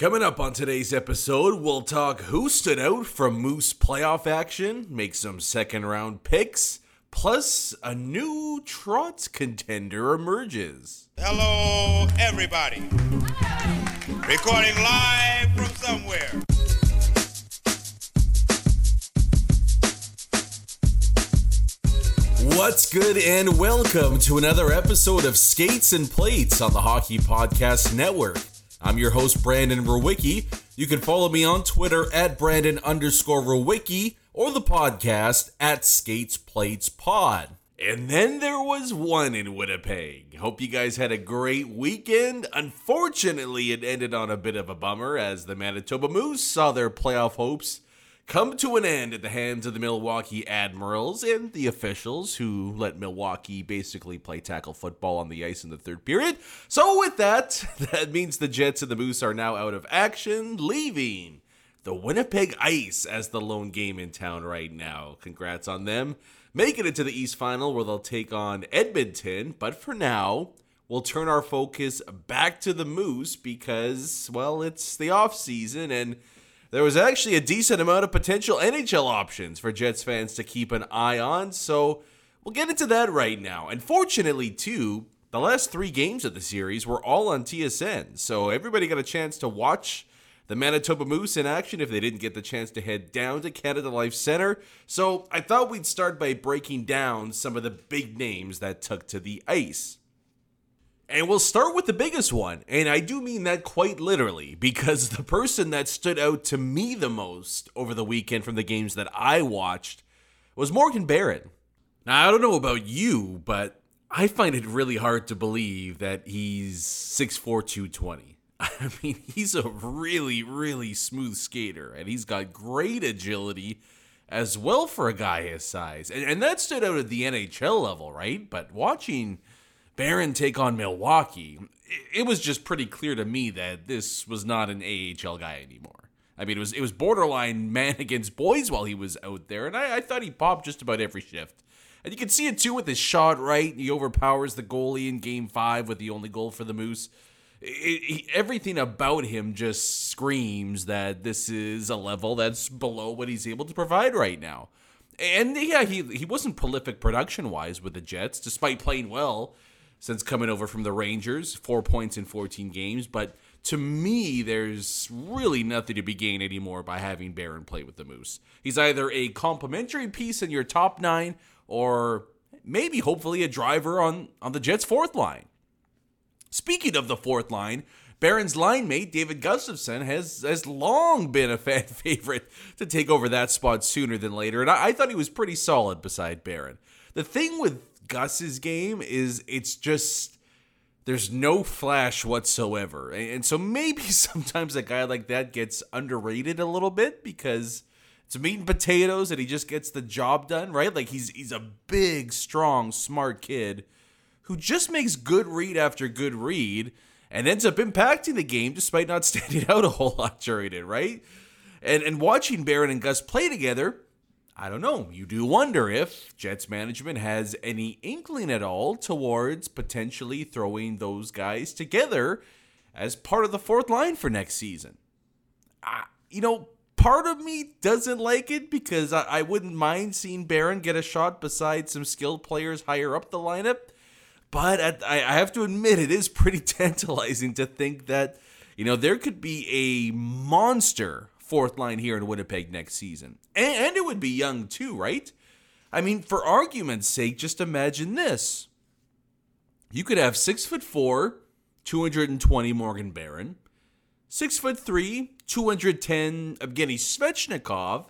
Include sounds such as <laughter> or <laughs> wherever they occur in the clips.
Coming up on today's episode, we'll talk who stood out from Moose playoff action, make some second round picks, plus a new Trotz contender emerges. Hello, everybody. Recording live from somewhere. What's good, and welcome to another episode of Skates and Plates on the Hockey Podcast Network. I'm your host, Brandon Rowicki. You can follow me on Twitter at Brandon underscore Rowicki or the podcast at Skates Plates Pod. And then there was one in Winnipeg. Hope you guys had a great weekend. Unfortunately, it ended on a bit of a bummer as the Manitoba Moose saw their playoff hopes come to an end at the hands of the Milwaukee Admirals and the officials who let Milwaukee basically play tackle football on the ice in the third period. So, with that, <laughs> that means the Jets and the Moose are now out of action, leaving the Winnipeg Ice as the lone game in town right now. Congrats on them. Making it to the East Final where they'll take on Edmonton, but for now, we'll turn our focus back to the Moose because, well, it's the off season and there was actually a decent amount of potential NHL options for Jets fans to keep an eye on, so we'll get into that right now. And fortunately, too, the last three games of the series were all on TSN, so everybody got a chance to watch the Manitoba Moose in action if they didn't get the chance to head down to Canada Life Center. So I thought we'd start by breaking down some of the big names that took to the ice. And we'll start with the biggest one. And I do mean that quite literally, because the person that stood out to me the most over the weekend from the games that I watched was Morgan Barron. Now, I don't know about you, but I find it really hard to believe that he's 6'4, 220. <laughs> I mean, he's a really, really smooth skater, and he's got great agility as well for a guy his size. And, and that stood out at the NHL level, right? But watching Barron take on Milwaukee, it was just pretty clear to me that this was not an AHL guy anymore. I mean, it was it was borderline man <laughs> against boys while he was out there, and I, I thought he popped just about every shift. And you can see it too with his shot, right? He overpowers the goalie in Game Five with the only goal for the Moose. It, everything about him just screams that this is a level that's below what he's able to provide right now. And yeah, he he wasn't prolific production wise with the Jets, despite playing well since coming over from the Rangers, four points in 14 games. But to me, there's really nothing to be gained anymore by having Barron play with the Moose. He's either a complementary piece in your top nine, or maybe hopefully a driver on, on the Jets' fourth line. Speaking of the fourth line, Barron's line mate, David Gustafsson, has, has long been a fan <laughs> favorite to take over that spot sooner than later, and I, I thought he was pretty solid beside Barron. The thing with Gus's game is it's just there's no flash whatsoever. And so maybe <laughs> sometimes a guy like that gets underrated a little bit because it's meat and potatoes and he just gets the job done, right? Like he's he's a big, strong, smart kid who just makes good read after good read and ends up impacting the game despite not <laughs> standing out a whole lot during it, right? And and watching Barron and Gus play together, I don't know. You do wonder if Jets management has any inkling at all towards potentially throwing those guys together as part of the fourth line for next season. I, you know, part of me doesn't like it because I, I wouldn't mind seeing Barron get a shot beside some skilled players higher up the lineup. But at, I, I have to admit, it is pretty <laughs> tantalizing to think that you know, there could be a monster fourth line here in Winnipeg next season. And, and it would be young too, right? I mean, for argument's sake, just imagine this. You could have six foot four, 220 Morgan Barron, six foot three, 210 Evgeny Svechnikov,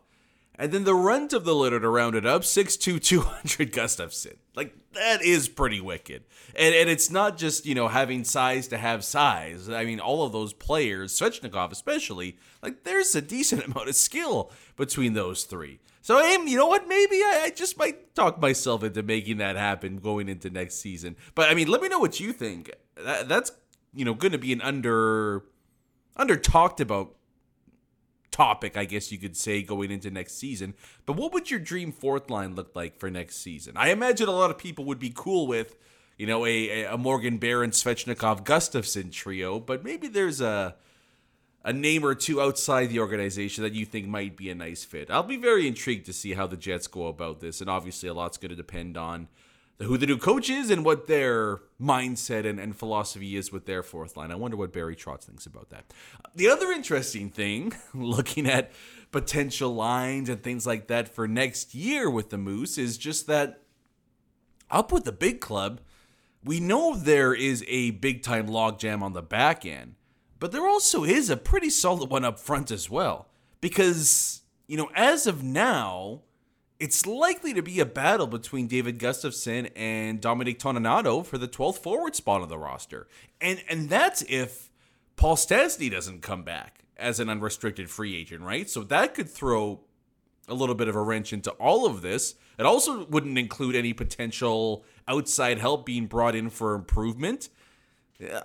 and then the runt of the litter to round it up, 6'2", 200 Gustafsson. Like, that is pretty wicked. And, and it's not just, you know, having size to have size. I mean, all of those players, Svechnikov especially, like, there's a decent <laughs> amount of skill between those three. So, Aim, you know what? Maybe I, I just might talk myself into making that happen going into next season. But, I mean, let me know what you think. That, that's, you know, going to be an under under talked about topic, I guess you could say, going into next season. But what would your dream fourth line look like for next season? I imagine a lot of people would be cool with, you know, a, a Morgan Barron, Svechnikov, Gustafsson trio, but maybe there's a a name or two outside the organization that you think might be a nice fit. I'll be very intrigued to see how the Jets go about this, and obviously a lot's going to depend on who the new coach is and what their mindset and, and philosophy is with their fourth line. I wonder what Barry Trotz thinks about that. The other interesting thing, <laughs> looking at potential lines and things like that for next year with the Moose, is just that up with the big club, we know there is a big time logjam on the back end, but there also is a pretty solid one up front as well. Because, you know, as of now, it's likely to be a battle between David Gustafsson and Dominic Toninato for the 12th forward spot on the roster. And and that's if Paul Stastny doesn't come back as an unrestricted free agent, right? So that could throw a little bit of a wrench into all of this. It also wouldn't include any potential outside help being brought in for improvement.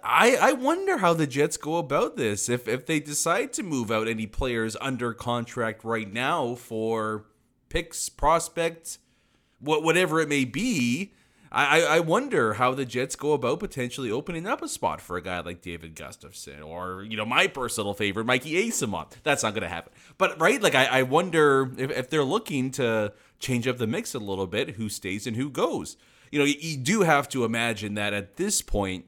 I, I wonder how the Jets go about this. If if they decide to move out any players under contract right now for picks, prospects, what whatever it may be. I, I wonder how the Jets go about potentially opening up a spot for a guy like David Gustafsson or, you know, my personal favorite, Mikey Eyssimont. That's not going to happen. But, right, like, I, I wonder if, if they're looking to change up the mix a little bit, who stays and who goes. You know, you, you do have to imagine that at this point,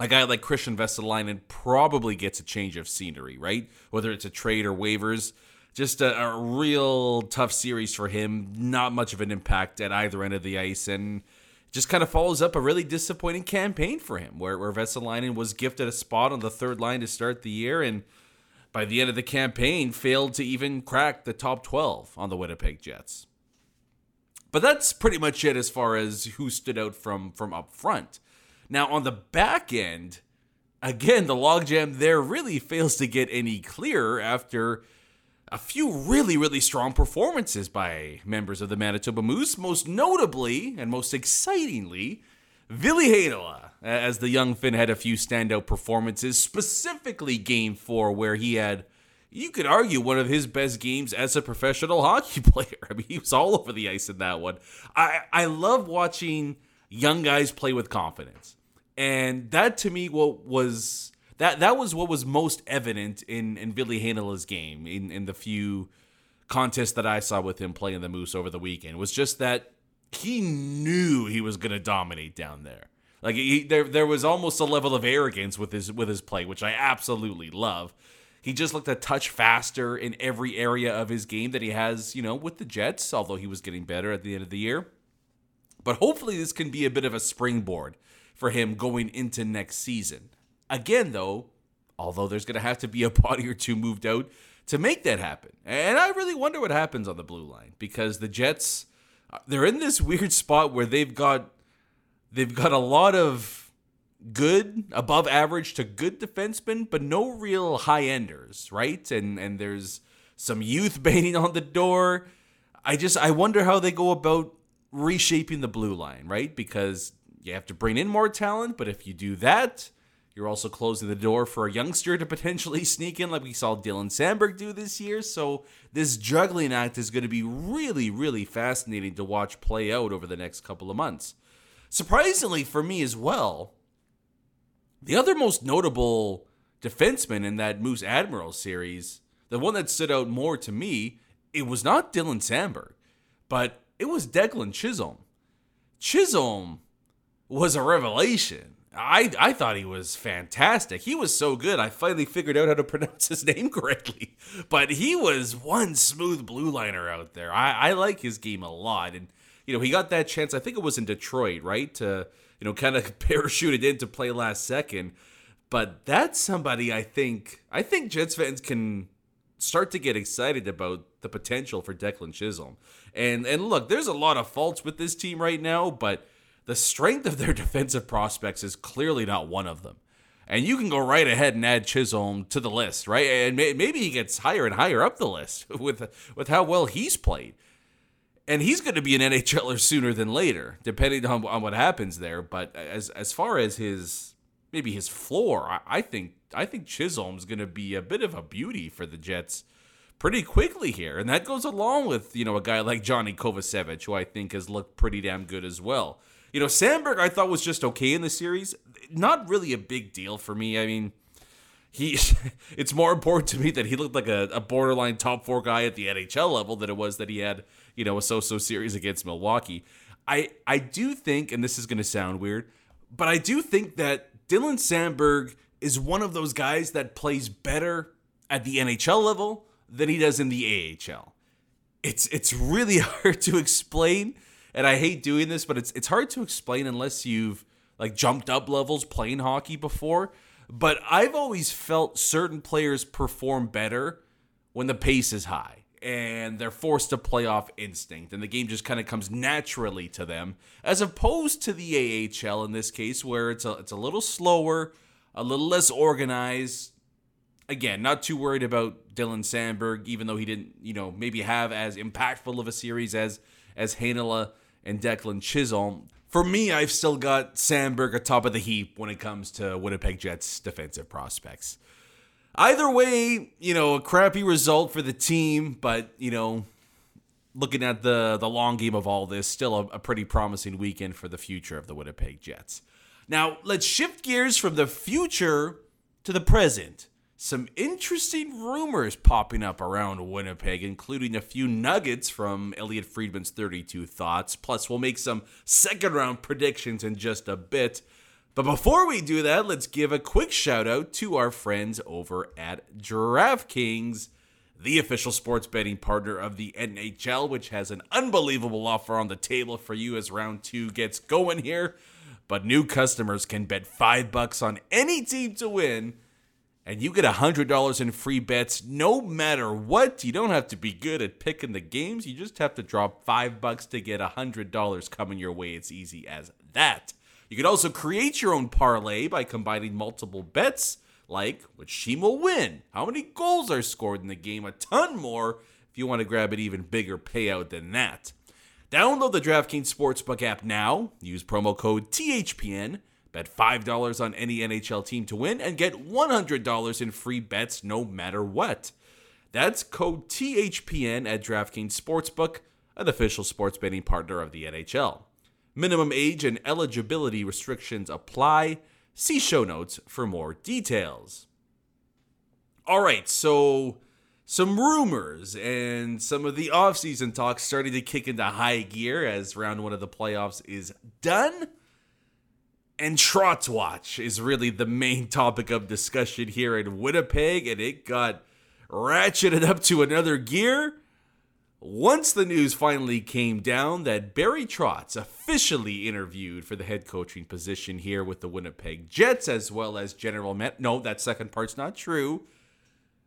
a guy like Kristian Vesalainen probably gets a change of scenery, right? Whether it's a trade or waivers just a, a, real tough series for him. Not much of an impact at either end of the ice, and just kind of follows up a really disappointing campaign for him, where where Vesalainen was gifted a spot on the third line to start the year, and by the end of the campaign, failed to even crack the top twelve on the Winnipeg Jets. But that's pretty much it as far as who stood out from from up front. Now on the back end, again, the logjam there really fails to get any clearer after a few really, really strong performances by members of the Manitoba Moose, most notably and most excitingly, Heinola, as the young Finn had a few standout performances, specifically game four, where he had, you could argue, one of his best games as a professional <laughs> hockey player. I mean, he was all over the ice in that one. I, I love watching young guys play with confidence. And that to me what was that that was what was most evident in in Ville Heinola's game in in the few contests that I saw with him playing the Moose over the weekend was just that he knew he was going to dominate down there. Like he, there there was almost a level of arrogance with his with his play, which I absolutely love. He just looked a touch faster in every area of his game that he has, you know, with the Jets, although he was getting better at the end of the year. But hopefully this can be a bit of a springboard for him going into next season. Again, though, although there's going to have to be a <laughs> body or two moved out to make that happen. And I really wonder what happens on the blue line because the Jets uh, they're in this <laughs> weird spot where they've got they've got a lot of good above average to good defensemen but no real high enders, right? And and there's some youth <laughs> baiting on the door. I just I wonder how they go about reshaping the blue line, right? Because you have to bring in more talent, but if you do that, you're also closing the door for a youngster to potentially <laughs> sneak in, like we saw Dylan Samberg do this year. So, this juggling act is going to be really, really fascinating to watch play out over the next couple of months. Surprisingly for me as well, the other most notable defenseman in that Moose Admiral series, the one that stood out more to me, it was not Dylan Samberg, but it was Declan Chisholm. Chisholm was a revelation I I thought he was fantastic. He was so good. I finally figured out how to <laughs> pronounce his name correctly. But he was one smooth blue liner out there. I, I like his game a lot. And you know, he got that chance, I think it was in Detroit, right? To, you know, <laughs> kind of parachuted in to play last second. But that's somebody I think I think Jets fans can start to get excited about the potential for Declan Chisholm. And and look, there's a lot of faults with this team right now, but the strength of their <laughs> defensive prospects is clearly not one of them. And you can go right ahead and add Chisholm to the list, right? And may, maybe he gets higher and higher up the list <laughs> with with how well he's played. And he's going to be an NHLer sooner than later, depending on, on what happens there. But as as far as his maybe his floor, I, I think I think Chisholm's going to be a bit of a beauty for the Jets pretty quickly here, and that goes along with you know a guy like Johnny Kovacevic, who I think has looked pretty damn good as well. You know, Samberg I thought was just okay in the series. Not really a big deal for me. I mean, he <laughs> it's more important to me that he looked like a, a, borderline top four guy at the NHL level than it was that he had, you know, a so-so series against Milwaukee. I I do think, and this is gonna sound weird, but I do think that Dylan Samberg is one of those guys that plays better at the NHL level than he does in the AHL. It's it's really <laughs> hard to explain and I hate doing this, but it's it's hard to explain unless you've like jumped up levels playing hockey before. But I've always felt certain players perform better when the pace is high and they're forced to play off instinct and the game just kind of comes naturally to them as opposed to the AHL in this case where it's a it's a little slower, a little less organized. Again, not too worried about Dylan Samberg even though he didn't, you know, maybe have as impactful of a series as as Heinola and Declan Chisholm. For me, I've still got Samberg atop of the heap when it comes to Winnipeg Jets defensive prospects. Either way, you know, a crappy result for the team, but you know, looking at the the long game of all this, still a, a pretty promising weekend for the future of the Winnipeg Jets. Now, let's shift gears from the future to the present some interesting rumors popping up around Winnipeg, including a few nuggets from Elliotte Friedman's 32 Thoughts. Plus, we'll make some second round predictions in just a bit. But before we do that, let's give a quick shout out to our friends over at DraftKings, the official sports betting partner of the NHL, which has an unbelievable offer on the table for you as round two gets going here. But new customers can bet five bucks on any team to win and you get $100 in free bets no matter what. You don't have to be good at picking the games. You just have to drop 5 bucks to get $100 coming your way. It's easy as that. You can also create your own parlay by combining multiple bets like which team will win, how many goals are scored in the game, a ton more if you want to grab an even bigger payout than that. Download the DraftKings Sportsbook app now. Use promo code THPN Bet $5 on any NHL team to win and get $100 in free bets no matter what. That's code THPN at DraftKings Sportsbook, an official sports betting partner of the NHL. Minimum age and eligibility restrictions apply. See show notes for more details. All right, so some rumors and some of the offseason talks starting to kick into high gear as round one of the playoffs is done. And Trotz Watch is really the main topic of discussion here in Winnipeg, and it got ratcheted up to another gear once the news finally came down that Barry Trotz officially interviewed for the head coaching position here with the Winnipeg Jets, as well as general man. No, that second part's not true.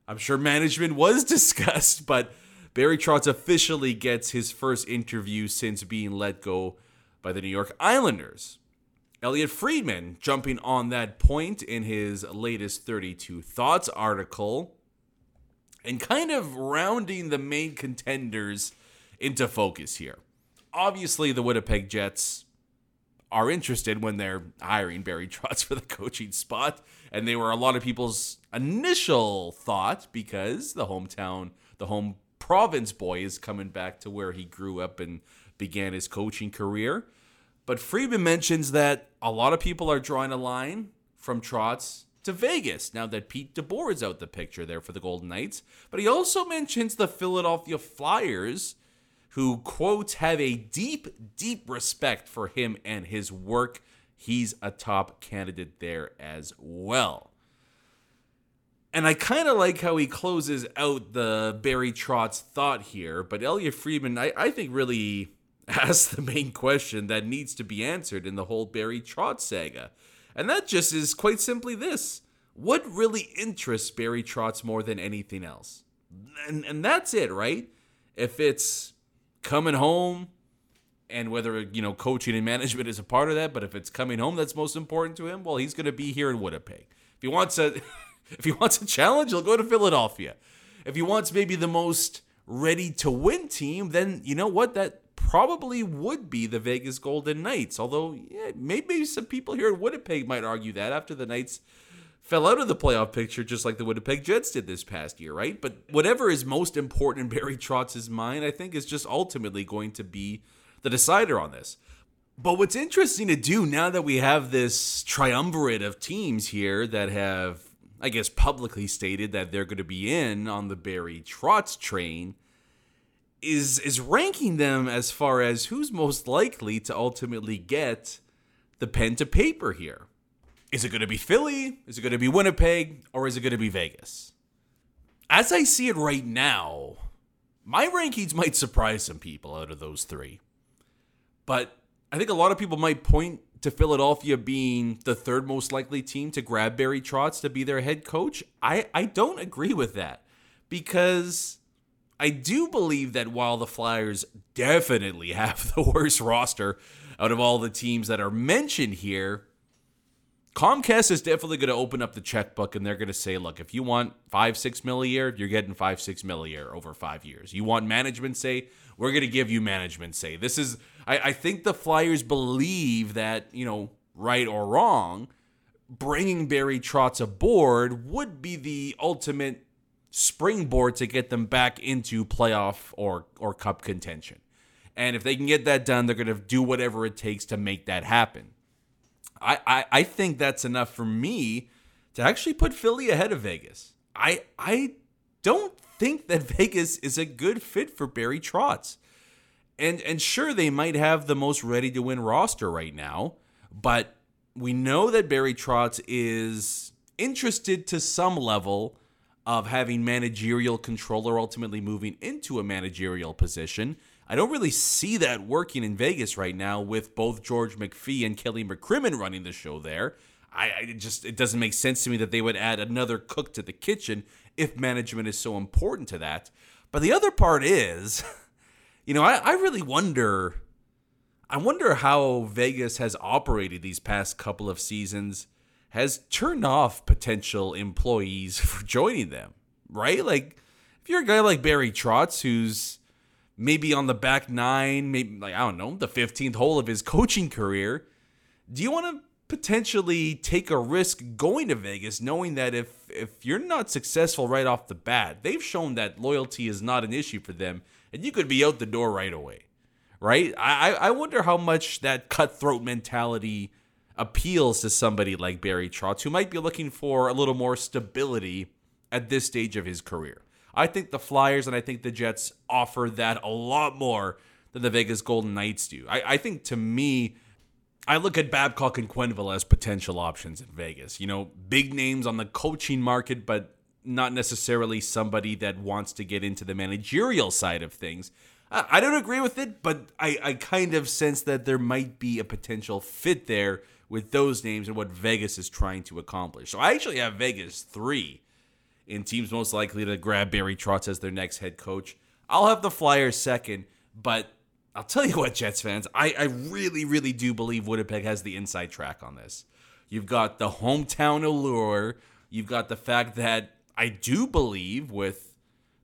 I'm sure management was <laughs> discussed, but Barry Trotz officially gets his first interview since being let go by the New York Islanders. Elliotte Friedman jumping on that point in his latest 32 Thoughts article and kind of rounding the main contenders into focus here. Obviously, the Winnipeg Jets are interested when they're hiring Barry Trotz for the coaching spot, and they were a lot of people's initial thought because the hometown, the home province boy is coming back to where he grew up and began his coaching career. But Friedman mentions that a lot of people are drawing a line from Trotz to Vegas now that Pete DeBoer is out the picture there for the Golden Knights. But he also mentions the Philadelphia Flyers, who, quote, have a deep, deep respect for him and his work he's a top candidate there as well. And I kind of like how he closes out the Barry Trotz thought here, but Elliotte Friedman, I, I think, really <laughs> asks the main question that needs to be answered in the whole Barry Trotz saga. And that just is quite simply this What really interests Barry Trotz more than anything else? And, and that's it, right? If it's coming home, and whether you know coaching and management is a part of that, but if it's coming home that's most important to him, well, he's going to be here in Winnipeg. If he wants a <laughs> if he wants a challenge, he'll go to Philadelphia. If he wants maybe the most ready to win team, then you know what? That probably would be the Vegas Golden Knights. Although, yeah, maybe some people here in Winnipeg might argue that after the Knights fell out of the playoff picture, just like the Winnipeg Jets did this past year, right? But whatever is most important in <laughs> Barry Trotz's mind, I think is just ultimately going to be the decider on this. But what's interesting to do now that we have this triumvirate of teams here that have I guess, publicly stated that they're going to be in on the Barry Trotz train, is is ranking them as far as who's most likely to ultimately get the pen to paper here. Is it going to be Philly? Is it going to be Winnipeg? Or is it going to be Vegas? As I see it right now, my rankings <laughs> might surprise some people out of those three. But I think a lot of people might point to Philadelphia being the third most likely team to grab Barry Trotz to be their head coach, I, I don't agree with that because I do believe that while the Flyers definitely have <laughs> the worst roster out of all the teams that are mentioned here, Comcast is definitely going to open up the checkbook and they're going to say, look, if you want five, six mil a year, you're getting five, six mil a year over five years. You want management say, we're going to give you management say. This is, I, I think the Flyers believe that, you know, right or wrong, bringing Barry Trotz aboard would be the ultimate springboard to get them back into playoff or, or cup contention. And if they can get that done, they're going to do whatever it takes to make that happen. I, I, I think that's enough for me to actually put Philly ahead of Vegas. I I don't think that <laughs> Vegas is a good fit for Barry Trotz. And and sure they might have the most ready to win roster right now, but we know that Barry Trotz is interested to some level of having managerial control or ultimately moving into a managerial position. I don't really see that working in Vegas right now with both George McPhee and Kelly McCrimmon running the show there. I, I just it doesn't make sense to me that they would add another cook to the kitchen if management is so important to that. But the other part is, <laughs> you know, I, I really wonder I wonder how Vegas has operated these past couple of seasons, has turned off potential employees <laughs> for joining them, right? Like, if you're a guy like Barry Trotz, who's maybe on the back nine, maybe like I don't know, the 15th hole of his coaching career. Do you want to potentially take a risk going to Vegas knowing that if if you're not successful right off the bat, they've shown that loyalty is not an issue for them and you could be out the door right away. Right? I I wonder how much that cutthroat mentality appeals to somebody like Barry Trotz who might be looking for a little more stability at this stage of his career. I think the Flyers and I think the Jets offer that a lot more than the Vegas Golden Knights do. I, I think to me, I look at Babcock and Quenneville as potential options in Vegas. You know, big names on the coaching market, but not necessarily somebody that wants to get into the managerial side of things. I, don't agree with it, but I, I kind of sense that there might be a potential fit there with those names and what Vegas is trying to accomplish. So I actually have Vegas three in teams most likely to grab Barry Trotz as their next head coach. I'll have the Flyers second, but I'll tell you what, Jets fans, I, I really, really do believe Winnipeg has the inside track on this. You've got the hometown allure. You've got the fact that I do believe with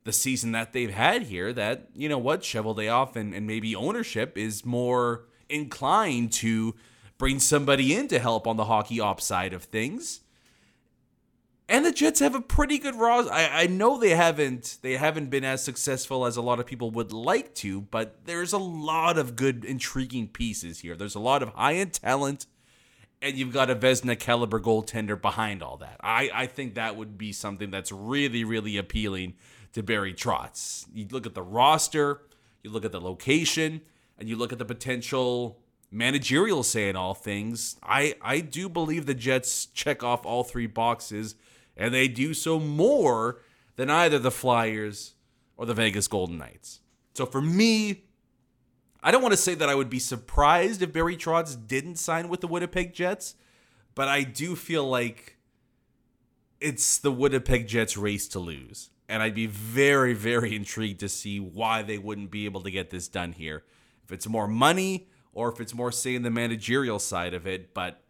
the season that they've had here that, you know what, Cheveldayoff and, and maybe ownership is more inclined to bring somebody in to help on the hockey ops side of things. And the Jets have a pretty good roster. I, I know they haven't they haven't been as successful as a lot of people would like to, but there's a lot of good, intriguing pieces here. There's a lot of high end talent, and you've got a Vezina caliber goaltender behind all that. I, I think that would be something that's really, really appealing to Barry Trotz. You look at the roster, you look at the location, and you look at the potential managerial say in all things, I I do believe the Jets check off all three boxes, and they do so more than either the Flyers or the Vegas Golden Knights. So for me, I don't want to say that I would be surprised if Barry Trotz didn't sign with the Winnipeg Jets, but I do feel like it's the Winnipeg Jets race to lose. And I'd be very, very intrigued to see why they wouldn't be able to get this done here. If it's more money or if it's more, say, in the managerial side of it. But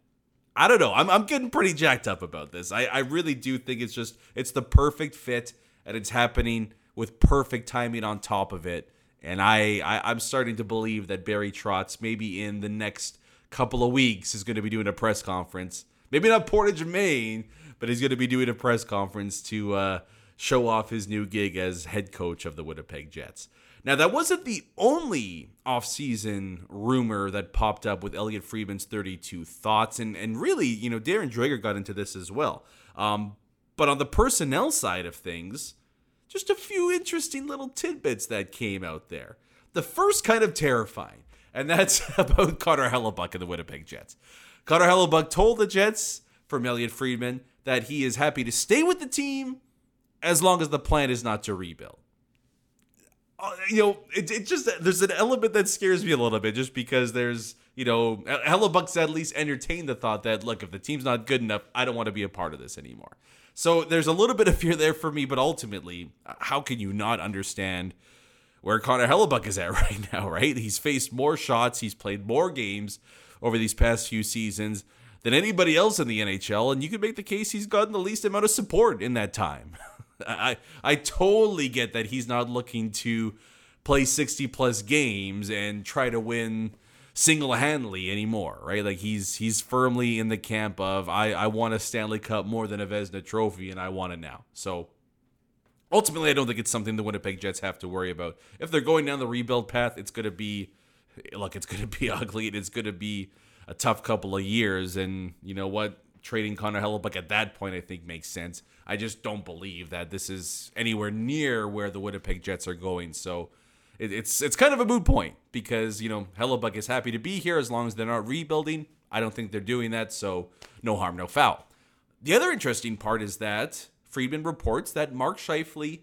I don't know. I'm, I'm getting pretty jacked up about this. I, I really do think it's just, it's the perfect fit and it's happening with perfect timing on top of it. And I, I I'm starting to believe that Barry Trotz maybe in the next couple of weeks is going to be doing a press conference. Maybe not Portage, Maine, but he's going to be doing a press conference to uh, show off his new gig as head coach of the Winnipeg Jets. Now, that wasn't the only offseason rumor that popped up with Elliotte Friedman's 32 thoughts. And, and really, you know, Darren Dreger got into this as well. Um, but on the personnel side of things, just a few interesting little tidbits that came out there. The first kind of terrifying, and that's <laughs> about Connor Hellebuyck and the Winnipeg Jets. Connor Hellebuyck told the Jets from Elliotte Friedman that he is happy to stay with the team as long as the plan is not to rebuild. Uh, you know, it, it just there's an element that scares me a little bit, just because there's you know Hellebuyck's at least entertained the thought that look, if the team's not good enough, I don't want to be a part of this anymore. So there's a little bit of fear there for me, but ultimately, how can you not understand where Connor Hellebuyck is at <laughs> right now, right? He's faced more shots, he's played more games over these past few seasons than anybody else in the NHL, and you could make the case he's gotten the least amount of support in that time. <laughs> I I totally get that he's not looking to play 60 plus games and try to win single-handedly anymore, right? Like he's he's firmly in the camp of I I want a Stanley Cup more than a Vezina trophy and I want it now. So ultimately I don't think it's something the Winnipeg Jets have to worry about. If they're going down the rebuild path, it's going to be look, it's going <laughs> to be ugly and it's going to be a tough couple of years and you know what? Trading Connor Hellebuyck at that point I think makes sense. I just don't believe that this is anywhere near where the Winnipeg Jets are going. So it, it's it's kind of a moot point because you know Hellebuyck is happy to be here as long as they're not rebuilding. I don't think they're doing that, so no harm, no foul. The other interesting part is that Friedman reports that Mark Scheifele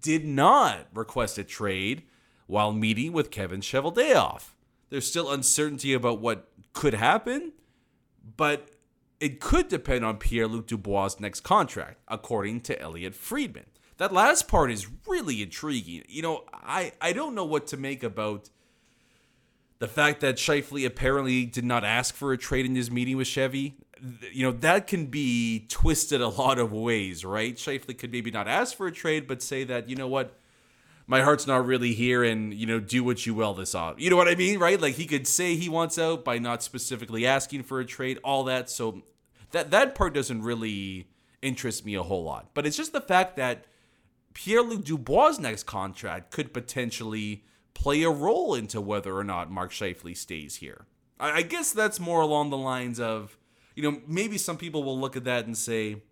did not request a trade while meeting with Kevin Cheveldayoff. There's still uncertainty about what could happen, but it could depend on Pierre Luc Dubois' next contract, according to Elliotte Friedman that last part is really intriguing. You know, I I don't know what to make about the fact that Scheifele apparently did not ask for a trade in his meeting with Chevy. You know, that can be twisted a lot of ways, right? Scheifele could maybe not ask for a trade, but say that, you know what, my heart's not really here and, you know, do what you will this off. You know what I mean, right? Like he could say he wants out by not specifically asking for a trade, all that. So that that part doesn't really interest me a whole lot. But it's just the fact that Pierre Luc Dubois' next contract could potentially play a role into whether or not Mark Scheifele stays here. I, I guess that's more along the lines of, you know, maybe some people will look at that and say,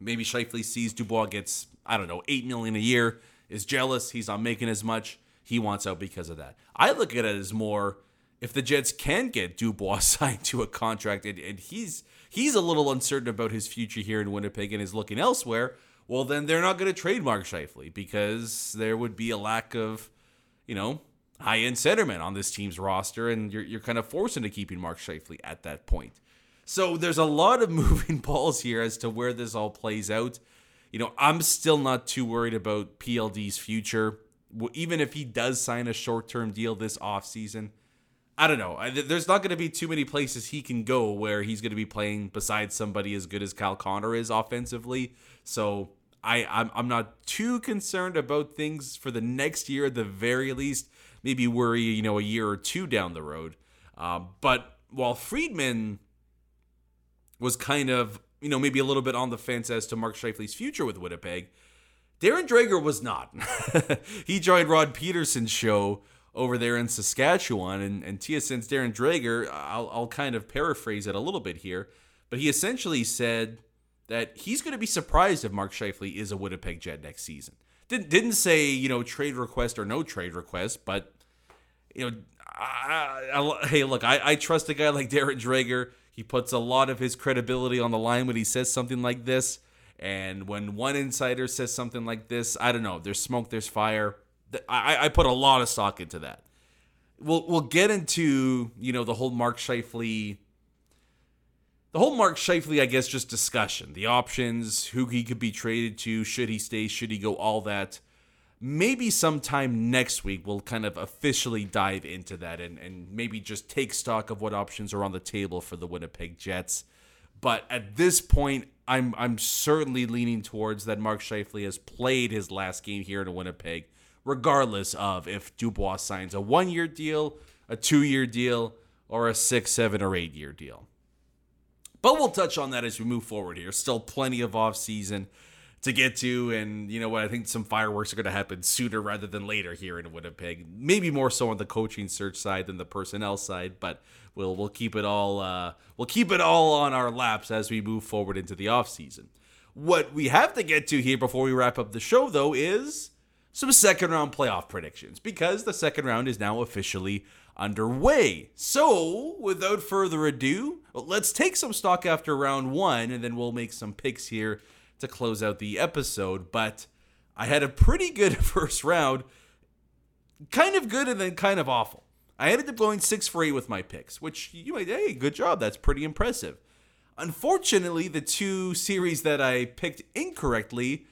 maybe Scheifele sees Dubois gets, I don't know, eight million a year, is jealous, he's not making as much, he wants out because of that. I look at it as more if the Jets can get Dubois <laughs> signed to a contract and, and he's he's a little uncertain about his future here in Winnipeg and is looking elsewhere well, then they're not going to trade Mark Scheifele because there would be a lack of, you know, high end centermen on this team's roster, and you're, you're kind of forced into keeping Mark Scheifele at that point. So there's a lot of <laughs> moving balls here as to where this all plays out. You know, I'm still not too worried about PLD's future. Even if he does sign a short term deal this offseason, I don't know. There's not going to be too many places he can go where he's going to be playing besides somebody as good as Kyle Connor is offensively. So I I'm, I'm not too concerned about things for the next year at the very least. Maybe worry you know a year or two down the road. Um, but while Friedman was kind of you know maybe a little bit on the fence as to Mark Scheifele's future with Winnipeg, Darren Dreger was not. <laughs> he joined Rod Pedersen's show over there in Saskatchewan, and and TSN's Darren Dreger. I'll I'll kind of paraphrase it a little bit here, but he essentially said that he's going to be surprised if Mark Scheifele is a Winnipeg Jet next season. Didn't didn't say you know trade request or no trade request, but you know, I, I, hey, look, I, I trust a guy like Darren Dreger. He puts a lot of his credibility on the line when he says something like this. And when one insider says something like this, I don't know. There's smoke, there's fire. I, I put a lot of stock into that. We'll we'll get into you know the whole Mark Scheifele, the whole Mark Scheifele, I guess, just discussion, the options, who he could be traded to, should he stay, should he go, all that. Maybe sometime next week we'll kind of officially dive into that and, and maybe just take stock of what options are on the table for the Winnipeg Jets. But at this point, I'm I'm certainly leaning towards that Mark Scheifele has played his last game here in Winnipeg, regardless of if Dubois signs a one year deal, a two year deal, or a six, seven, or eight year deal. But we'll touch on that as we move forward here. Still plenty of off season to get to, and you know what? I think some fireworks are going to happen sooner rather than later here in Winnipeg. Maybe more so on the coaching search side than the personnel side, but we'll we'll keep it all uh, we'll keep it all on our laps as we move forward into the off season. What we have to get to here before we wrap up the show, though, is some second round playoff predictions because the second round is now officially underway. So, without further ado, let's take some stock after round one, and then we'll make some picks here to close out the episode. But I had a pretty good <laughs> first round, kind of good and then kind of awful. I ended up going six for eight with my picks, which you might, hey, good job. That's pretty impressive. Unfortunately, the two series that I picked incorrectly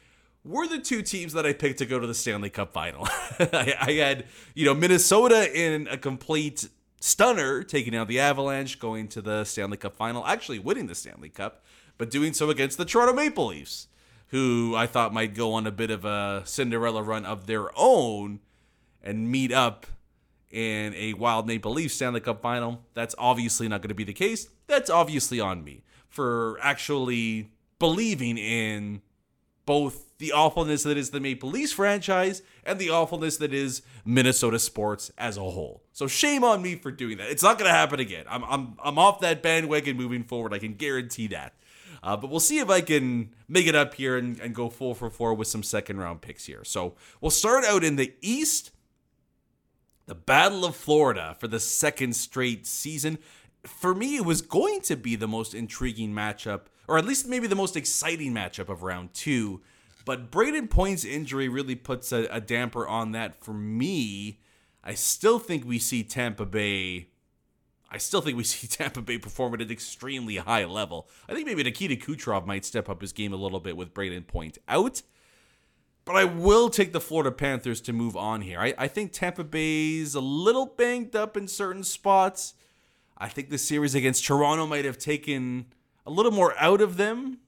were the two teams that I picked to go to the Stanley Cup final. <laughs> I, I, had, you know, Minnesota in a complete stunner, taking out the Avalanche, going to the Stanley Cup final, actually winning the Stanley Cup but doing so against the Toronto Maple Leafs, who I thought might go on a bit of a Cinderella run of their own and meet up in a Wild Maple Leafs Stanley Cup final. That's obviously not going to be the case. That's obviously on me for actually believing in both the awfulness that is the Maple Leafs franchise and the awfulness that is Minnesota sports as a whole. So shame on me for doing that. It's not going to happen again. I'm, I'm, I'm off that bandwagon moving forward. I can guarantee that. Uh, but we'll see if I can make it up here and, and go full for four with some second round picks here. So we'll start out in the East. The Battle of Florida for the second straight season. For me, it was going to be the most intriguing matchup, or at least maybe the most exciting matchup of round two. But Brayden Point's injury really puts a, a damper on that for me. I still think we see Tampa Bay I still think we see <laughs> Tampa Bay perform at an extremely high level. I think maybe Nikita Kucherov might step up his game a little bit with Brayden Point out. But I will take the Florida Panthers to move on here. I, I think Tampa Bay's a little banged up in certain spots. I think the series against Toronto might have taken a little more out of them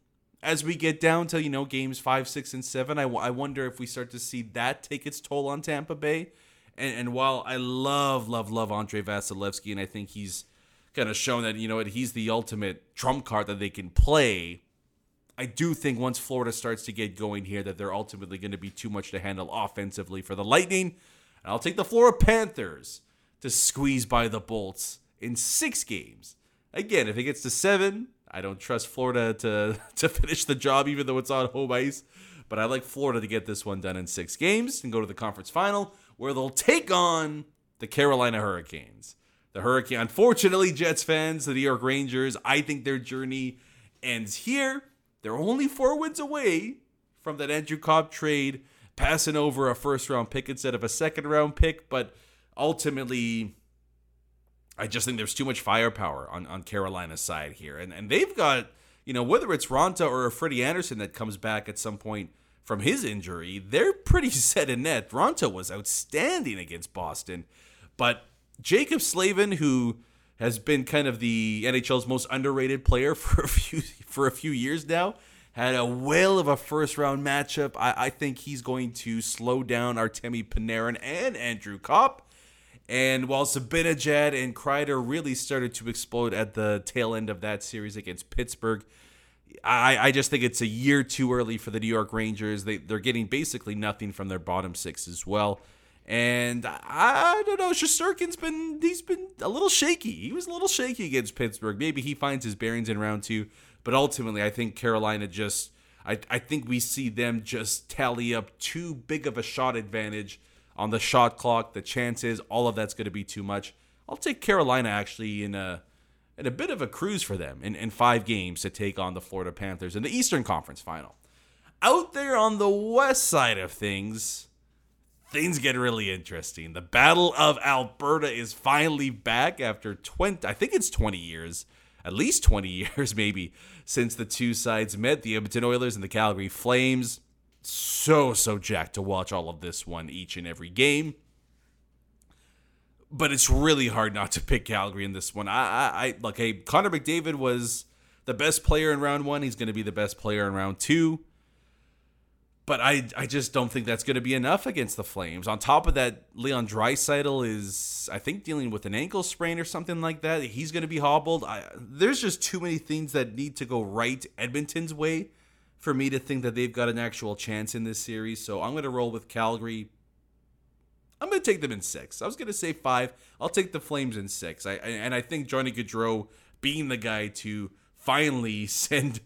as we get down to, you know, games five, six, and seven. I, I wonder if we start to see that take its toll on Tampa Bay. And, and while I love, love, love Andre Vasilevskiy, and I think he's kind of shown that, you know what, he's the ultimate trump card that they can play. I do think once Florida starts to get going here, that they're ultimately going to be too much to handle offensively for the Lightning. And I'll take the Florida Panthers to squeeze by the Bolts in six games. Again, if it gets to seven, I don't trust Florida to, <laughs> to finish the job, even though it's on home ice. But I like Florida to get this one done in six games and go to the conference final where they'll take on the Carolina Hurricanes. The Hurricane, unfortunately, Jets fans, the New York Rangers, I think their journey ends here. They're only four wins away from that Andrew Copp trade, passing over a first round pick instead of a second round pick. But ultimately, I just think there's too much firepower on, on Carolina's side here. And, and they've got, you know, whether it's Raanta or Freddie Andersen that comes back at some point from his injury, they're pretty <laughs> set in net. Raanta was outstanding against Boston, but Jaccob Slavin, who has been kind of the NHL's most underrated player <laughs> for a few for a few years now, had a whale of a first round matchup. I, I think he's going to slow down Artemi Panarin and Andrew Copp. And while Zibanejad and Kreider really started to explode at the tail end of that series against Pittsburgh, I, I just think it's a year too early for the New York Rangers. They they're getting basically nothing from their bottom six as well. And I, don't know, Shesterkin's been he's been a little shaky. He was a little shaky against Pittsburgh. Maybe he finds his bearings in round two, but ultimately I think Carolina just I, I think we see them just tally up too big of a shot advantage on the shot clock, the chances, all of that's going to be too much. I'll take Carolina actually in a in a bit of a cruise for them in, in five games to take on the Florida Panthers in the Eastern Conference final. Out there on the west side of things, things get really interesting. The Battle of Alberta is finally back after 20, I think it's 20 years, at least 20 <laughs> years maybe, since the two sides met the Edmonton Oilers and the Calgary Flames. So, so jacked to watch all of this one each and every game. But it's really hard not to pick Calgary in this one. I, I, I look, hey, Connor McDavid was the best player in round one. He's going to be the best player in round two but I I just don't think that's going to be enough against the Flames. On top of that, Leon Draisaitl is I think dealing with an ankle sprain or something like that. He's going to be hobbled. I, there's just too many things that need to go right Edmonton's way for me to think that they've got an actual chance in this series. So I'm going to roll with Calgary. I'm going to take them in six. I was going to say five. I'll take the Flames in six. I and I think Johnny Gaudreau being the guy to finally <laughs> send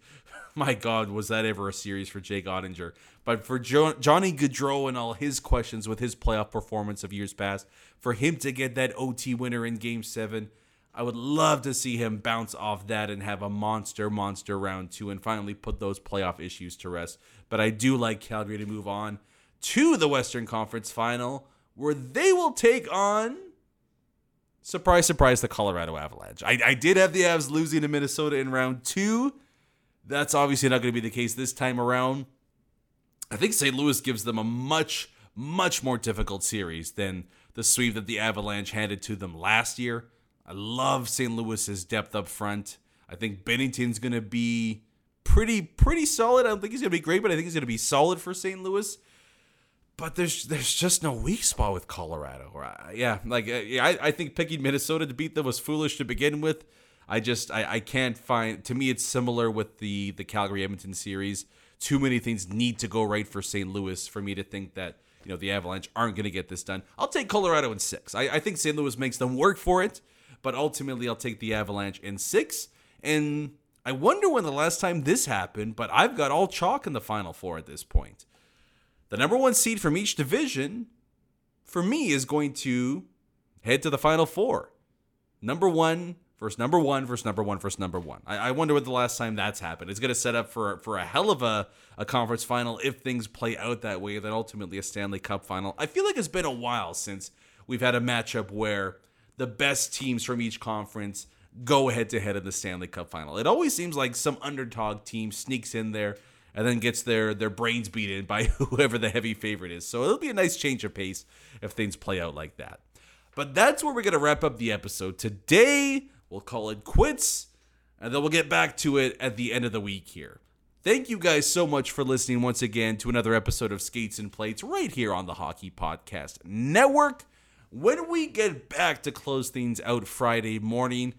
my God, was that ever a series for Jake Oettinger? But for jo- Johnny Gaudreau and all his questions with his playoff performance of years past, for him to get that OT winner in Game Seven, I would love to see him bounce off that and have a monster, monster round two, and finally put those playoff issues to rest. But I do like Calgary to move on to the Western Conference Final, where they will take on surprise, surprise, the Colorado Avalanche. I, I did have the Avs losing to Minnesota in round two. That's obviously not going to be the case this time around. I think St. Louis gives them a much, much more difficult series than the sweep that the Avalanche handed to them last year. I love St. Louis's depth up front. I think Binnington's going to be pretty, pretty solid. I don't think he's going to be great, but I think he's going to be solid for St. Louis. But there's there's just no weak spot with Colorado. Uh, yeah, like uh, I, I think picking Minnesota to beat them was foolish to begin with. I just I, I can't find to me it's similar with the the Calgary Edmonton series. Too many things need to go right for St. Louis for me to think that you know the Avalanche aren't going to get this done. I'll take Colorado in six. I, I think St. Louis makes them work for it, but ultimately I'll take the Avalanche in six. And I wonder when the last time this happened, but I've got all chalk in the final four at this point. The number one seed from each division, for me, is going to head to the final four. Number one versus number one versus number one versus number one. I, I wonder what the last time that's happened. It's going to set up for for a hell of a, a conference final if things play out that way. Then ultimately a Stanley Cup final. I feel like it's been a while since we've had a matchup where the best teams from each conference go head to head in the Stanley Cup final. It always seems like some underdog team sneaks in there and then gets their their brains beaten by <laughs> whoever the heavy favorite is. So it'll be a nice change of pace if things play out like that. But that's where we're going to wrap up the episode. Today, We'll call it quits, and then we'll get back to it at the end of the week here. Thank you guys so much for listening once again to another episode of Skates and Plates right here on the Hockey Podcast Network. When we get back to close things out Friday morning,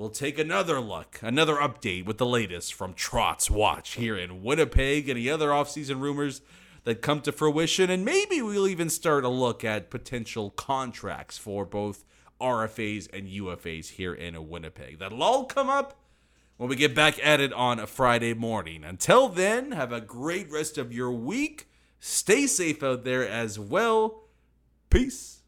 we'll take another look, another update with the latest from Trotz Watch here in Winnipeg, any other offseason rumors that come to fruition, and maybe we'll even start a look at potential contracts for both RFAs and UFAs here in Winnipeg. That'll all come up when we get back at it on a Friday morning. Until then, have a great rest of your week. Stay safe out there as well. Peace.